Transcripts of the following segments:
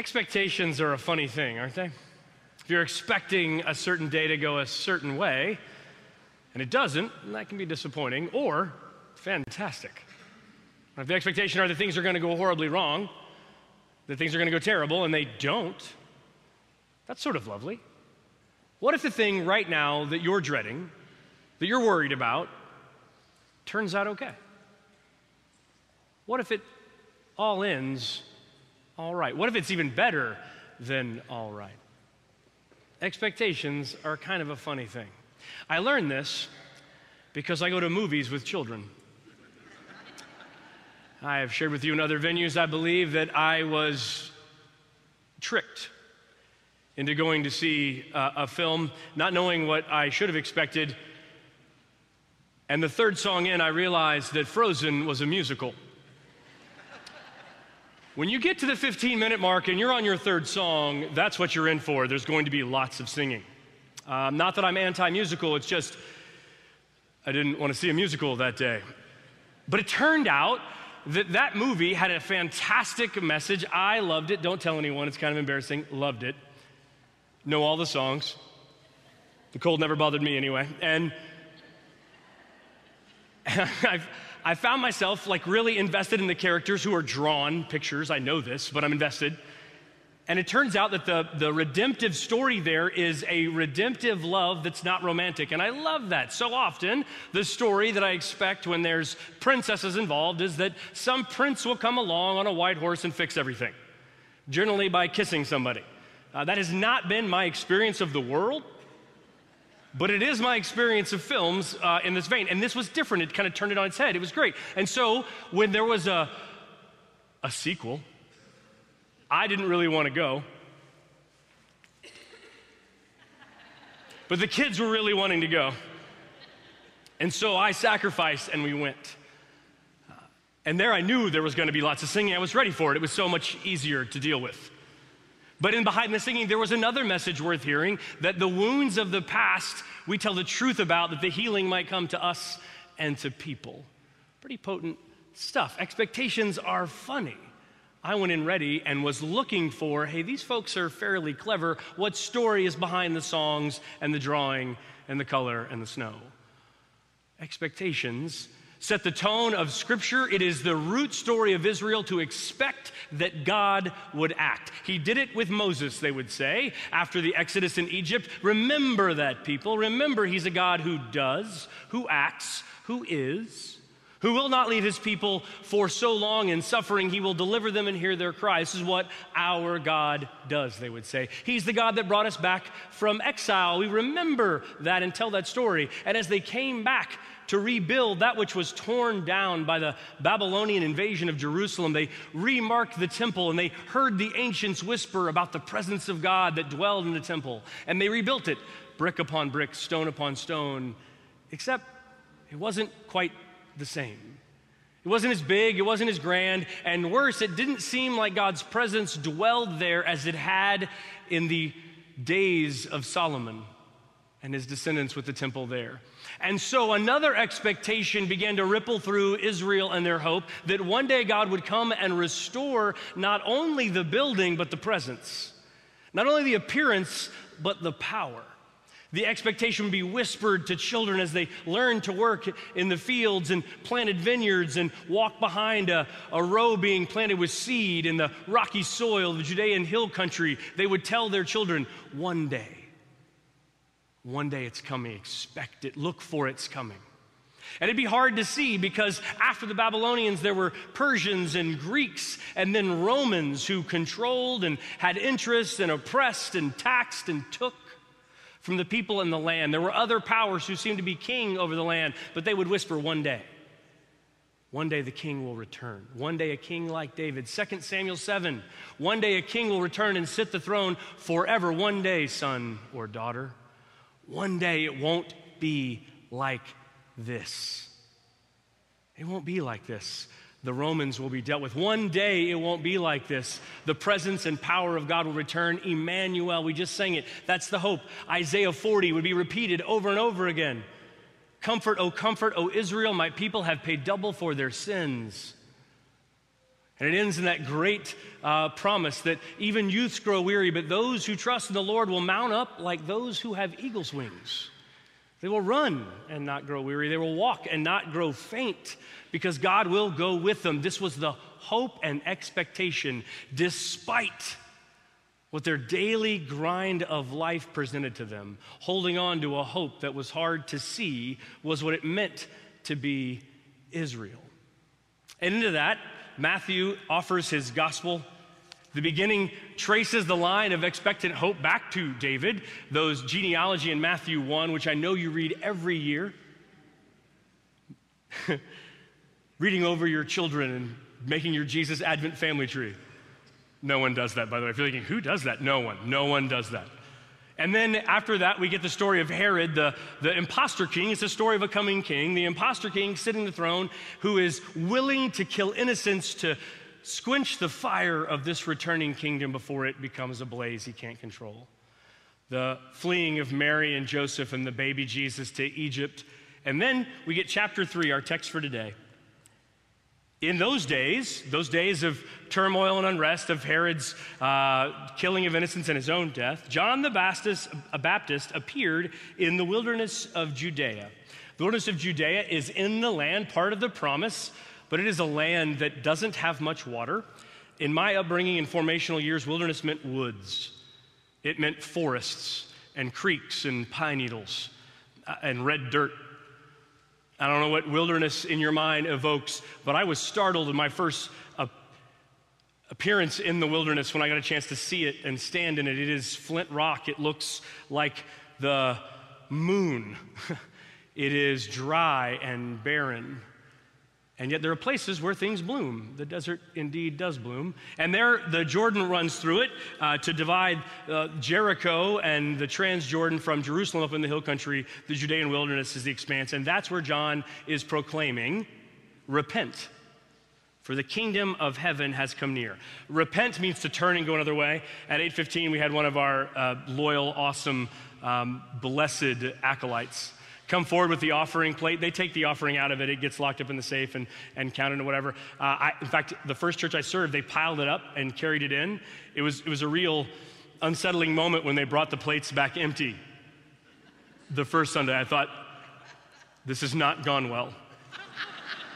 Expectations are a funny thing, aren't they? If you're expecting a certain day to go a certain way, and it doesn't, that can be disappointing or fantastic. If the expectation are that things are going to go horribly wrong, that things are going to go terrible, and they don't, that's sort of lovely. What if the thing right now that you're dreading, that you're worried about, turns out okay? What if it all ends all right? What if it's even better than all right? Expectations are kind of a funny thing. I learned this because I go to movies with children. I have shared with you in other venues, I believe, that I was tricked into going to see uh, a film, not knowing what I should have expected. And the third song in, I realized that Frozen was a musical. When you get to the 15 minute mark and you're on your third song, that's what you're in for. There's going to be lots of singing. Um, not that I'm anti musical, it's just I didn't want to see a musical that day. But it turned out that that movie had a fantastic message. I loved it. Don't tell anyone, it's kind of embarrassing. Loved it. Know all the songs. The cold never bothered me anyway. And I've, I found myself like really invested in the characters who are drawn pictures. I know this, but I'm invested. And it turns out that the, the redemptive story there is a redemptive love that's not romantic. And I love that. So often, the story that I expect when there's princesses involved is that some prince will come along on a white horse and fix everything, generally by kissing somebody. Uh, that has not been my experience of the world, but it is my experience of films uh, in this vein. And this was different. It kind of turned it on its head. It was great. And so when there was a, a sequel, I didn't really want to go. But the kids were really wanting to go. And so I sacrificed and we went. And there I knew there was going to be lots of singing. I was ready for it. It was so much easier to deal with. But in behind the singing, there was another message worth hearing that the wounds of the past we tell the truth about, that the healing might come to us and to people. Pretty potent stuff. Expectations are funny. I went in ready and was looking for hey, these folks are fairly clever. What story is behind the songs and the drawing and the color and the snow? Expectations set the tone of Scripture. It is the root story of Israel to expect that God would act. He did it with Moses, they would say, after the Exodus in Egypt. Remember that, people. Remember, He's a God who does, who acts, who is who will not leave his people for so long in suffering, he will deliver them and hear their cry. This is what our God does, they would say. He's the God that brought us back from exile. We remember that and tell that story. And as they came back to rebuild that which was torn down by the Babylonian invasion of Jerusalem, they remarked the temple and they heard the ancients whisper about the presence of God that dwelled in the temple. And they rebuilt it brick upon brick, stone upon stone, except it wasn't quite the same. It wasn't as big, it wasn't as grand, and worse, it didn't seem like God's presence dwelled there as it had in the days of Solomon and his descendants with the temple there. And so another expectation began to ripple through Israel and their hope that one day God would come and restore not only the building, but the presence, not only the appearance, but the power. The expectation would be whispered to children as they learned to work in the fields and planted vineyards and walk behind a, a row being planted with seed in the rocky soil of the Judean hill country. They would tell their children, one day, one day it's coming. Expect it. Look for it's coming. And it'd be hard to see because after the Babylonians, there were Persians and Greeks and then Romans who controlled and had interest and oppressed and taxed and took from the people in the land. There were other powers who seemed to be king over the land, but they would whisper one day. One day the king will return. One day a king like David. 2 Samuel 7. One day a king will return and sit the throne forever. One day, son or daughter. One day it won't be like this. It won't be like this the Romans will be dealt with. One day it won't be like this. The presence and power of God will return. Emmanuel, we just sang it. That's the hope. Isaiah 40 would be repeated over and over again. Comfort, O comfort, O Israel, my people have paid double for their sins. And it ends in that great uh, promise that even youths grow weary, but those who trust in the Lord will mount up like those who have eagle's wings. They will run and not grow weary. They will walk and not grow faint because God will go with them. This was the hope and expectation despite what their daily grind of life presented to them. Holding on to a hope that was hard to see was what it meant to be Israel. And into that, Matthew offers his gospel. The beginning traces the line of expectant hope back to David, those genealogy in Matthew 1, which I know you read every year. Reading over your children and making your Jesus Advent family tree. No one does that, by the way. If you're thinking, who does that? No one. No one does that. And then after that, we get the story of Herod, the, the impostor king. It's the story of a coming king, the impostor king sitting the throne who is willing to kill innocents to squench the fire of this returning kingdom before it becomes a blaze he can't control. The fleeing of Mary and Joseph and the baby Jesus to Egypt. And then we get chapter three, our text for today. In those days, those days of turmoil and unrest, of Herod's uh, killing of innocents and his own death, John the Baptist, uh, Baptist appeared in the wilderness of Judea. The wilderness of Judea is in the land, part of the promise, but it is a land that doesn't have much water. In my upbringing in formational years, wilderness meant woods, it meant forests and creeks and pine needles uh, and red dirt I don't know what wilderness in your mind evokes, but I was startled in my first uh, appearance in the wilderness when I got a chance to see it and stand in it. It is flint rock. It looks like the moon. it is dry and barren. And yet there are places where things bloom. The desert indeed does bloom. And there, the Jordan runs through it uh, to divide uh, Jericho and the Transjordan from Jerusalem up in the hill country. The Judean wilderness is the expanse. And that's where John is proclaiming repent. For the kingdom of heaven has come near. Repent means to turn and go another way. At 8:15, we had one of our uh, loyal, awesome, um, blessed acolytes come forward with the offering plate. They take the offering out of it, it gets locked up in the safe and, and counted or whatever. Uh, I, in fact, the first church I served, they piled it up and carried it in. It was, it was a real unsettling moment when they brought the plates back empty. The first Sunday, I thought, this has not gone well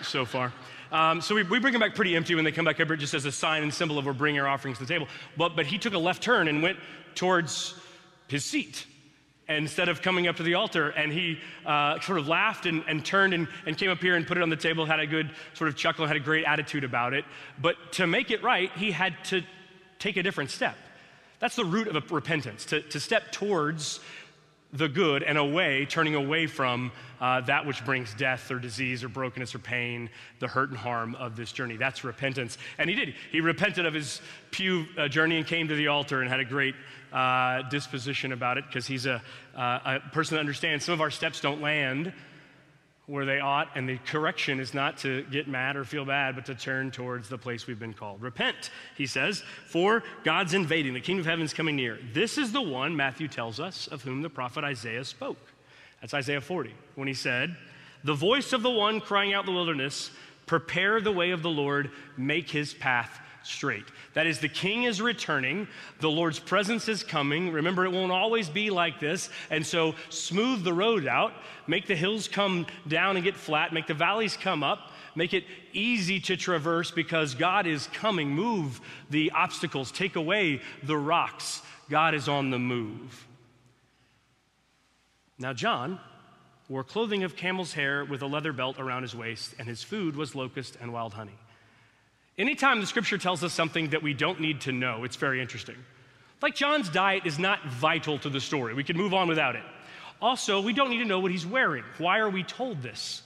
so far. Um, so we, we, bring them back pretty empty when they come back up here, just as a sign and symbol of we're bringing our offerings to the table. But, but he took a left turn and went towards his seat instead of coming up to the altar. And he uh, sort of laughed and, and turned and, and, came up here and put it on the table, had a good sort of chuckle, had a great attitude about it. But to make it right, he had to take a different step. That's the root of repentance, to, to step towards the good and away, turning away from uh, that which brings death or disease or brokenness or pain, the hurt and harm of this journey. That's repentance. And he did. He repented of his pew uh, journey and came to the altar and had a great uh, disposition about it because he's a, uh, a person that understands some of our steps don't land where they ought, and the correction is not to get mad or feel bad, but to turn towards the place we've been called. Repent, he says, for God's invading, the kingdom of heaven is coming near. This is the one, Matthew tells us, of whom the prophet Isaiah spoke. That's Isaiah 40, when he said, The voice of the one crying out in the wilderness, prepare the way of the Lord, make his path straight. That is, the king is returning, the Lord's presence is coming. Remember, it won't always be like this. And so, smooth the road out, make the hills come down and get flat, make the valleys come up, make it easy to traverse because God is coming. Move the obstacles, take away the rocks. God is on the move. Now, John wore clothing of camel's hair with a leather belt around his waist, and his food was locust and wild honey. Anytime the scripture tells us something that we don't need to know, it's very interesting. Like John's diet is not vital to the story, we can move on without it. Also, we don't need to know what he's wearing. Why are we told this?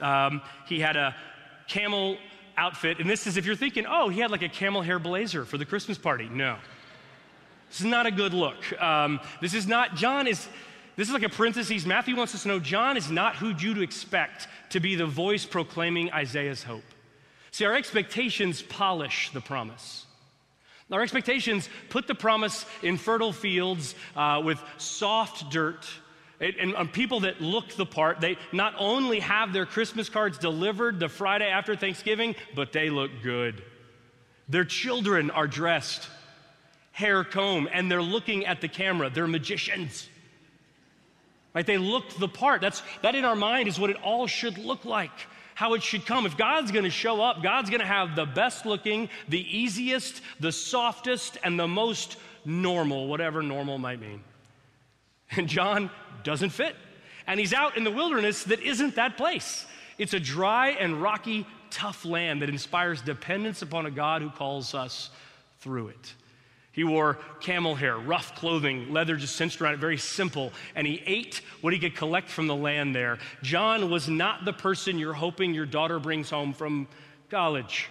Um, he had a camel outfit, and this is if you're thinking, oh, he had like a camel hair blazer for the Christmas party. No. This is not a good look. Um, this is not, John is, this is like a parenthesis. Matthew wants us to know John is not who you to expect to be the voice proclaiming Isaiah's hope. See, our expectations polish the promise. Our expectations put the promise in fertile fields uh, with soft dirt. It, and, and people that look the part, they not only have their Christmas cards delivered the Friday after Thanksgiving, but they look good. Their children are dressed, hair comb, and they're looking at the camera. They're magicians. Right? They look the part. That's, that in our mind is what it all should look like, how it should come. If God's going to show up, God's going to have the best looking, the easiest, the softest, and the most normal, whatever normal might mean. And John doesn't fit. And he's out in the wilderness that isn't that place. It's a dry and rocky, tough land that inspires dependence upon a God who calls us through it. He wore camel hair, rough clothing, leather just cinched around it, very simple. And he ate what he could collect from the land there. John was not the person you're hoping your daughter brings home from college.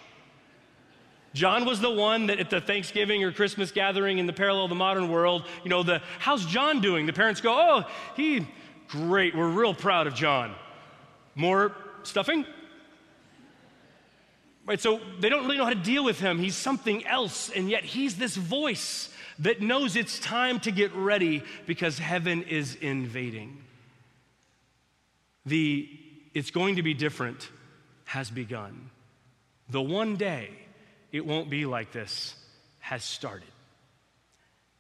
John was the one that at the Thanksgiving or Christmas gathering in the parallel of the modern world, you know, the how's John doing? The parents go, oh, he, great, we're real proud of John. More stuffing? Right, so they don't really know how to deal with him. He's something else, and yet he's this voice that knows it's time to get ready because heaven is invading. The it's going to be different has begun. The one day it won't be like this has started.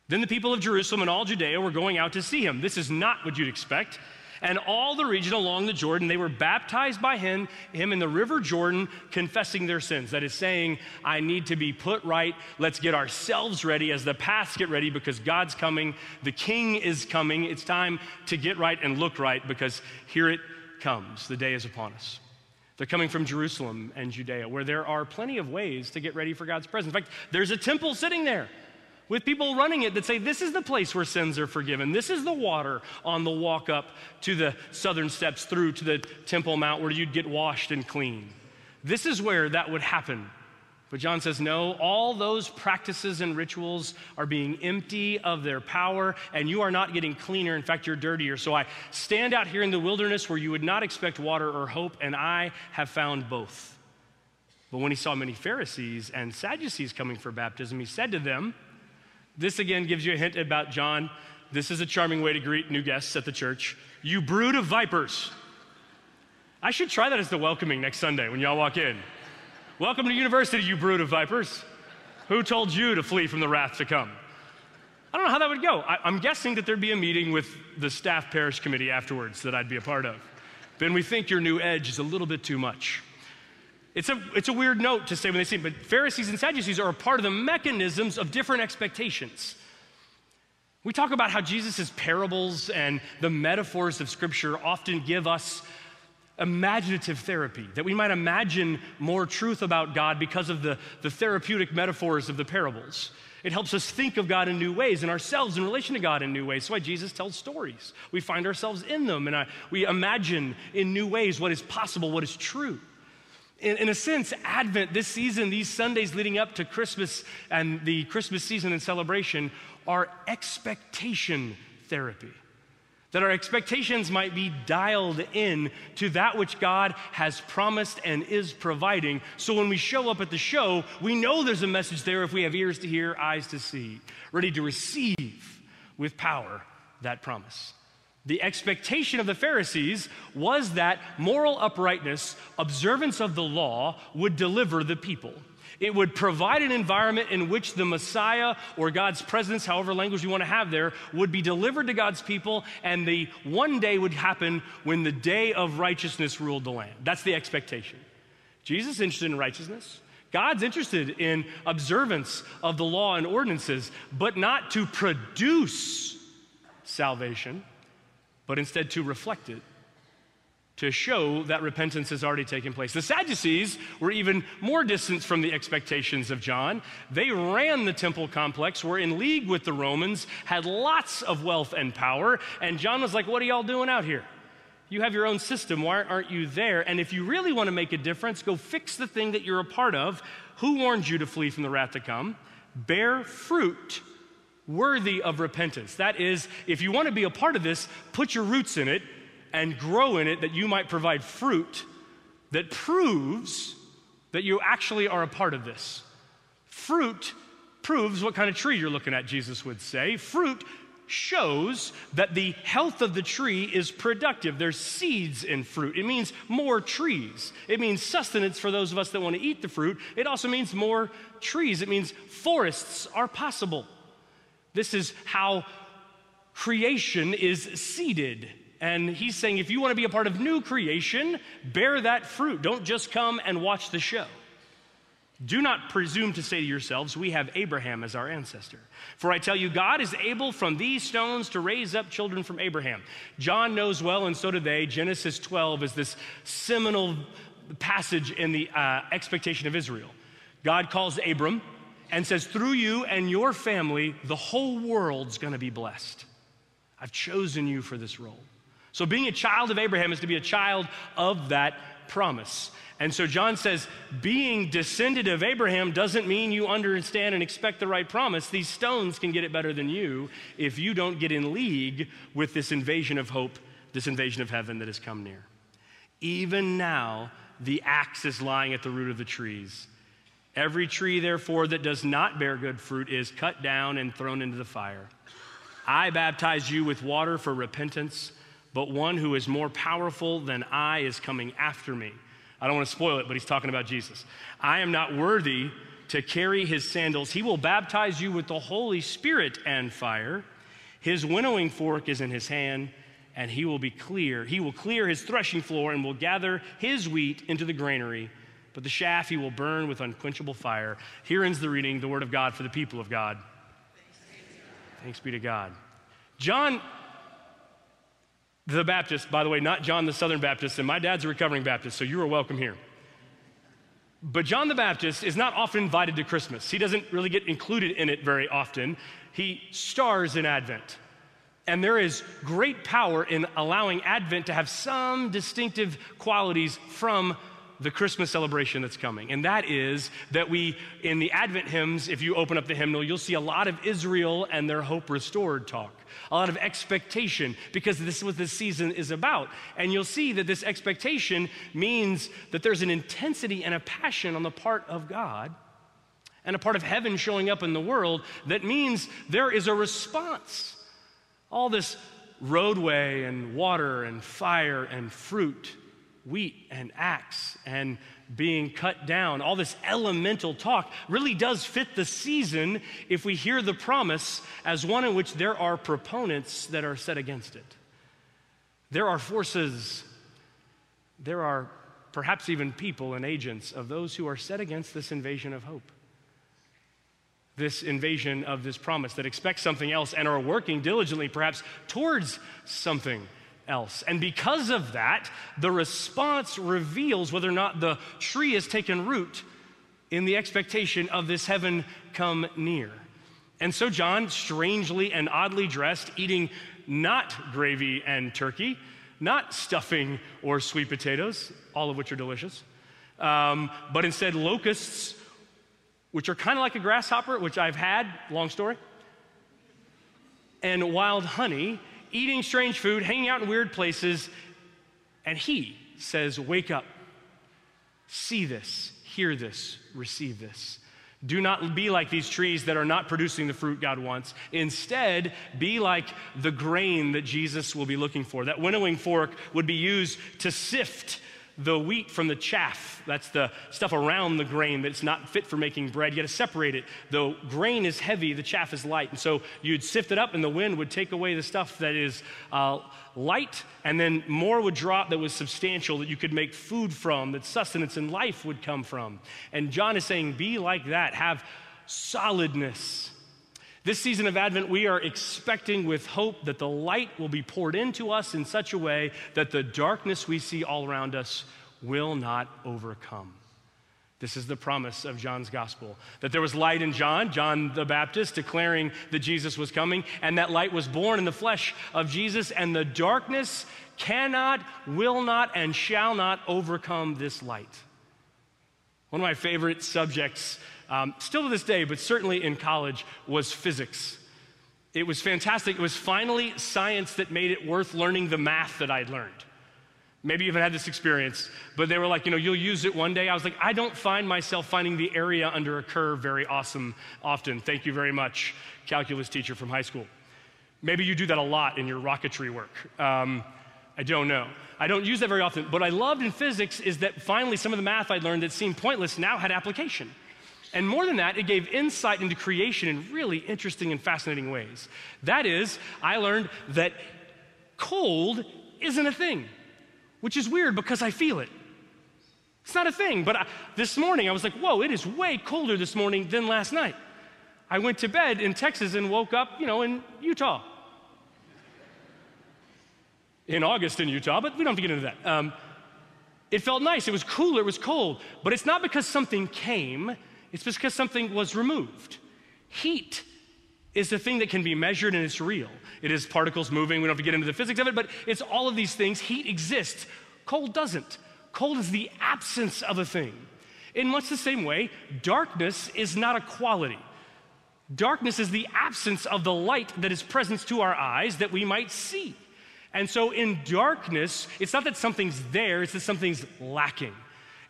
Then the people of Jerusalem and all Judea were going out to see him. This is not what you'd expect and all the region along the Jordan. They were baptized by him, him in the river Jordan, confessing their sins. That is saying, I need to be put right. Let's get ourselves ready as the paths get ready because God's coming. The king is coming. It's time to get right and look right because here it comes. The day is upon us. They're coming from Jerusalem and Judea, where there are plenty of ways to get ready for God's presence. In fact, there's a temple sitting there with people running it that say, This is the place where sins are forgiven. This is the water on the walk up to the southern steps through to the Temple Mount where you'd get washed and clean. This is where that would happen. But John says, no, all those practices and rituals are being empty of their power, and you are not getting cleaner. In fact, you're dirtier. So I stand out here in the wilderness where you would not expect water or hope, and I have found both. But when he saw many Pharisees and Sadducees coming for baptism, he said to them, this again gives you a hint about John. This is a charming way to greet new guests at the church. You brood of vipers. I should try that as the welcoming next Sunday when y'all walk in. Welcome to university, you brood of vipers. Who told you to flee from the wrath to come? I don't know how that would go. I, am guessing that there'd be a meeting with the staff parish committee afterwards that I'd be a part of. Ben, we think your new edge is a little bit too much. It's a, it's a weird note to say when they say, but Pharisees and Sadducees are a part of the mechanisms of different expectations. We talk about how Jesus' parables and the metaphors of Scripture often give us imaginative therapy, that we might imagine more truth about God because of the, the therapeutic metaphors of the parables. It helps us think of God in new ways and ourselves in relation to God in new ways. That's why Jesus tells stories. We find ourselves in them and I, we imagine in new ways what is possible, what is true in, in, a sense, Advent, this season, these Sundays leading up to Christmas and the Christmas season and celebration are expectation therapy. That our expectations might be dialed in to that which God has promised and is providing. So when we show up at the show, we know there's a message there if we have ears to hear, eyes to see, ready to receive with power that promise. The expectation of the Pharisees was that moral uprightness, observance of the law, would deliver the people. It would provide an environment in which the Messiah or God's presence, however language you want to have there, would be delivered to God's people, and the one day would happen when the day of righteousness ruled the land. That's the expectation. Jesus is interested in righteousness. God's interested in observance of the law and ordinances, but not to produce salvation but instead to reflect it, to show that repentance has already taken place. The Sadducees were even more distant from the expectations of John. They ran the temple complex, were in league with the Romans, had lots of wealth and power, and John was like, What are y'all doing out here? You have your own system. Why aren't you there? And if you really want to make a difference, go fix the thing that you're a part of. Who warned you to flee from the wrath to come? Bear fruit worthy of repentance. That is, if you want to be a part of this, put your roots in it and grow in it that you might provide fruit that proves that you actually are a part of this. Fruit proves what kind of tree you're looking at, Jesus would say. Fruit shows that the health of the tree is productive. There's seeds in fruit. It means more trees. It means sustenance for those of us that want to eat the fruit. It also means more trees. It means forests are possible. This is how creation is seeded. And he's saying if you want to be a part of new creation, bear that fruit. Don't just come and watch the show. Do not presume to say to yourselves, We have Abraham as our ancestor. For I tell you, God is able from these stones to raise up children from Abraham. John knows well, and so do they. Genesis 12 is this seminal passage in the uh, expectation of Israel. God calls Abram and says, Through you and your family, the whole world's gonna be blessed. I've chosen you for this role. So, being a child of Abraham is to be a child of that promise. And so John says, being descended of Abraham doesn't mean you understand and expect the right promise. These stones can get it better than you if you don't get in league with this invasion of hope, this invasion of heaven that has come near. Even now, the axe is lying at the root of the trees. Every tree, therefore, that does not bear good fruit is cut down and thrown into the fire. I baptize you with water for repentance, but one who is more powerful than I is coming after me I don't want to spoil it, but he's talking about Jesus. I am not worthy to carry his sandals. He will baptize you with the Holy Spirit and fire. His winnowing fork is in his hand, and he will be clear. He will clear his threshing floor and will gather his wheat into the granary, but the chaff he will burn with unquenchable fire. Here ends the reading, the word of God for the people of God. Thanks be to God. John the Baptist, by the way, not John the Southern Baptist, and my dad's a recovering Baptist, so you are welcome here. But John the Baptist is not often invited to Christmas. He doesn't really get included in it very often. He stars in Advent. And there is great power in allowing Advent to have some distinctive qualities from the Christmas celebration that's coming. And that is that we, in the Advent hymns, if you open up the hymnal, you'll see a lot of Israel and their hope restored talk a lot of expectation because this is what this season is about. And you'll see that this expectation means that there's an intensity and a passion on the part of God and a part of heaven showing up in the world that means there is a response. All this roadway and water and fire and fruit, wheat and axe and being cut down, all this elemental talk really does fit the season if we hear the promise as one in which there are proponents that are set against it. There are forces, there are perhaps even people and agents of those who are set against this invasion of hope. This invasion of this promise that expect something else and are working diligently, perhaps towards something else. And because of that, the response reveals whether or not the tree has taken root in the expectation of this heaven come near. And so, John, strangely and oddly dressed, eating not gravy and turkey, not stuffing or sweet potatoes, all of which are delicious, um, but instead locusts, which are kind of like a grasshopper, which I've had, long story, and wild honey, eating strange food, hanging out in weird places. And he says, Wake up, see this, hear this, receive this. Do not be like these trees that are not producing the fruit God wants. Instead, be like the grain that Jesus will be looking for. That winnowing fork would be used to sift the wheat from the chaff. That's the stuff around the grain that's not fit for making bread. You got to separate it. The grain is heavy, the chaff is light. And so you'd sift it up, and the wind would take away the stuff that is uh, light, and then more would drop that was substantial that you could make food from, that sustenance and life would come from. And John is saying, be like that, have solidness. This season of Advent, we are expecting with hope that the light will be poured into us in such a way that the darkness we see all around us will not overcome. This is the promise of John's gospel that there was light in John, John the Baptist, declaring that Jesus was coming, and that light was born in the flesh of Jesus, and the darkness cannot, will not, and shall not overcome this light. One of my favorite subjects um, still to this day, but certainly in college, was physics. It was fantastic. It was finally science that made it worth learning the math that I'd learned. Maybe you haven't had this experience, but they were like, you know, you'll use it one day. I was like, I don't find myself finding the area under a curve very awesome often. Thank you very much, calculus teacher from high school. Maybe you do that a lot in your rocketry work. Um, I don't know. I don't use that very often. What I loved in physics is that finally some of the math I'd learned that seemed pointless now had application. And more than that, it gave insight into creation in really interesting and fascinating ways. That is, I learned that cold isn't a thing, which is weird because I feel it. It's not a thing, but I, this morning I was like, whoa, it is way colder this morning than last night. I went to bed in Texas and woke up, you know, in Utah. In August in Utah, but we don't have to get into that. Um, it felt nice. It was cooler. It was cold. But it's not because something came, it's because something was removed. Heat is the thing that can be measured and it's real. It is particles moving. We don't have to get into the physics of it, but it's all of these things. Heat exists, cold doesn't. Cold is the absence of a thing. In much the same way, darkness is not a quality. Darkness is the absence of the light that is present to our eyes that we might see. And so in darkness, it's not that something's there, it's that something's lacking.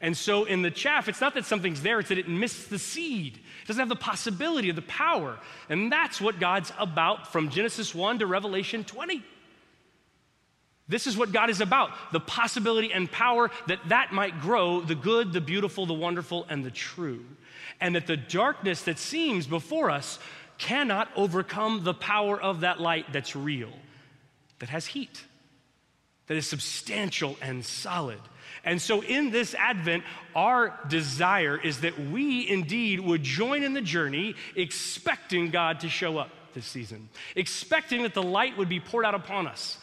And so in the chaff, it's not that something's there, it's that it missed the seed. It doesn't have the possibility of the power. And that's what God's about from Genesis 1 to Revelation 20. This is what God is about the possibility and power that that might grow the good, the beautiful, the wonderful, and the true. And that the darkness that seems before us cannot overcome the power of that light that's real, that has heat, that is substantial and solid. And so, in this Advent, our desire is that we indeed would join in the journey, expecting God to show up this season, expecting that the light would be poured out upon us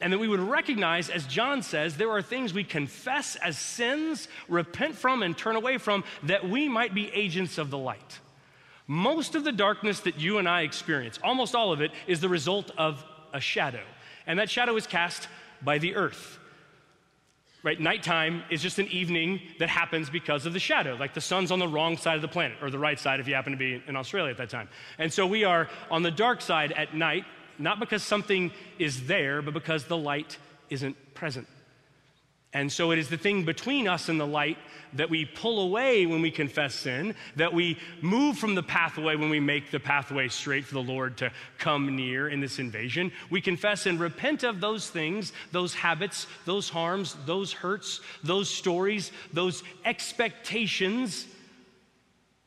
and that we would recognize, as John says, there are things we confess as sins, repent from, and turn away from, that we might be agents of the light. Most of the darkness that you and I experience, almost all of it, is the result of a shadow. And that shadow is cast by the earth. Right? Nighttime is just an evening that happens because of the shadow. Like the sun's on the wrong side of the planet, or the right side if you happen to be in Australia at that time. And so we are on the dark side at night, not because something is there, but because the light isn't present. And so it is the thing between us and the light that we pull away when we confess sin, that we move from the pathway when we make the pathway straight for the Lord to come near in this invasion. We confess and repent of those things, those habits, those harms, those hurts, those stories, those expectations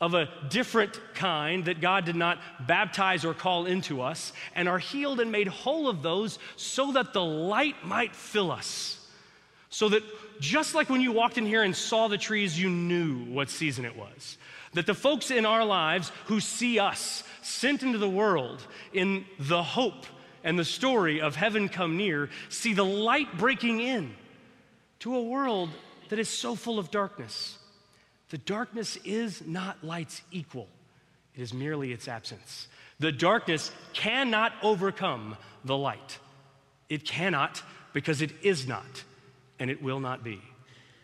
of a different kind that God did not baptize or call into us, and are healed and made whole of those so that the light might fill us. So that just like when you walked in here and saw the trees, you knew what season it was. That the folks in our lives who see us sent into the world in the hope and the story of heaven come near see the light breaking in to a world that is so full of darkness. The darkness is not light's equal, it is merely its absence. The darkness cannot overcome the light. It cannot because it is not, and it will not be.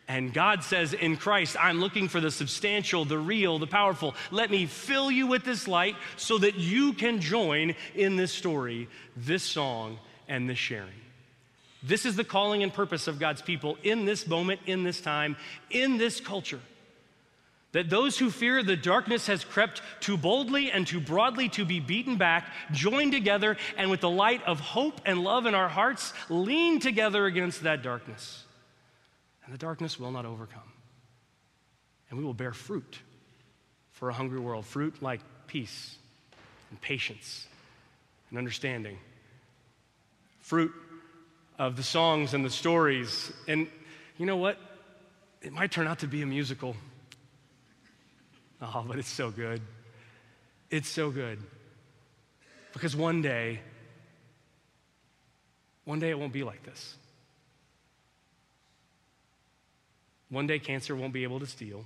And God says in Christ, I'm looking for the substantial, the real, the powerful. Let me fill you with this light so that you can join in this story, this song, and this sharing. This is the calling and purpose of God's people in this moment, in this time, in this culture that those who fear the darkness has crept too boldly and too broadly to be beaten back, join together, and with the light of hope and love in our hearts, lean together against that darkness. And the darkness will not overcome. And we will bear fruit for a hungry world fruit like peace and patience and understanding, fruit of the songs and the stories. And you know what? It might turn out to be a musical. Oh, but it's so good. It's so good. Because one day, one day it won't be like this. One day cancer won't be able to steal.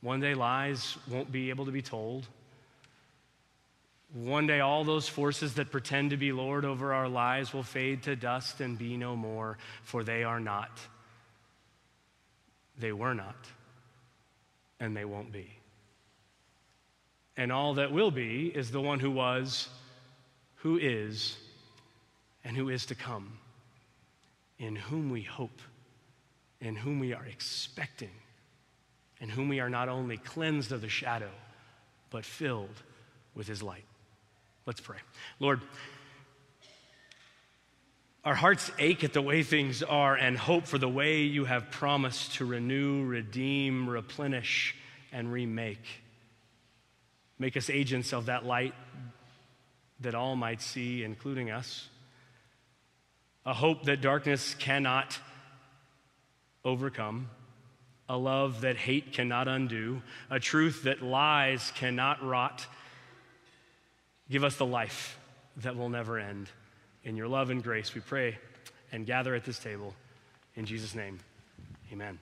One day lies won't be able to be told. One day all those forces that pretend to be Lord over our lives will fade to dust and be no more, for they are not. They were not and they won't be. And all that will be is the one who was, who is, and who is to come, in whom we hope, in whom we are expecting, in whom we are not only cleansed of the shadow, but filled with his light. Let's pray. Lord, our hearts ache at the way things are and hope for the way you have promised to renew, redeem, replenish, and remake. Make us agents of that light that all might see, including us. A hope that darkness cannot overcome, a love that hate cannot undo, a truth that lies cannot rot. Give us the life that will never end. In your love and grace, we pray and gather at this table. In Jesus' name, amen.